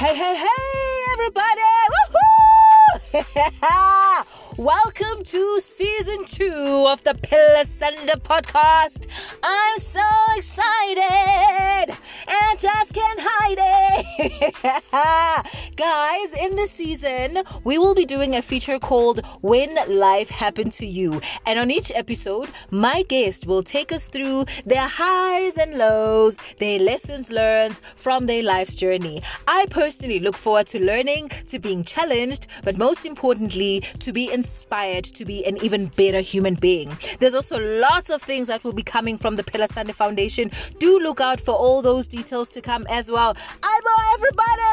Hey, hey, hey, everybody! Woohoo! Welcome to season two of the Pillar Sunday podcast. I'm Guys, in this season, we will be doing a feature called When Life Happened to You. And on each episode, my guest will take us through their highs and lows, their lessons learned from their life's journey. I personally look forward to learning, to being challenged, but most importantly, to be inspired to be an even better human being. There's also lots of things that will be coming from the Pillar Sunday Foundation. Do look out for all those details to come as well. I'm everybody,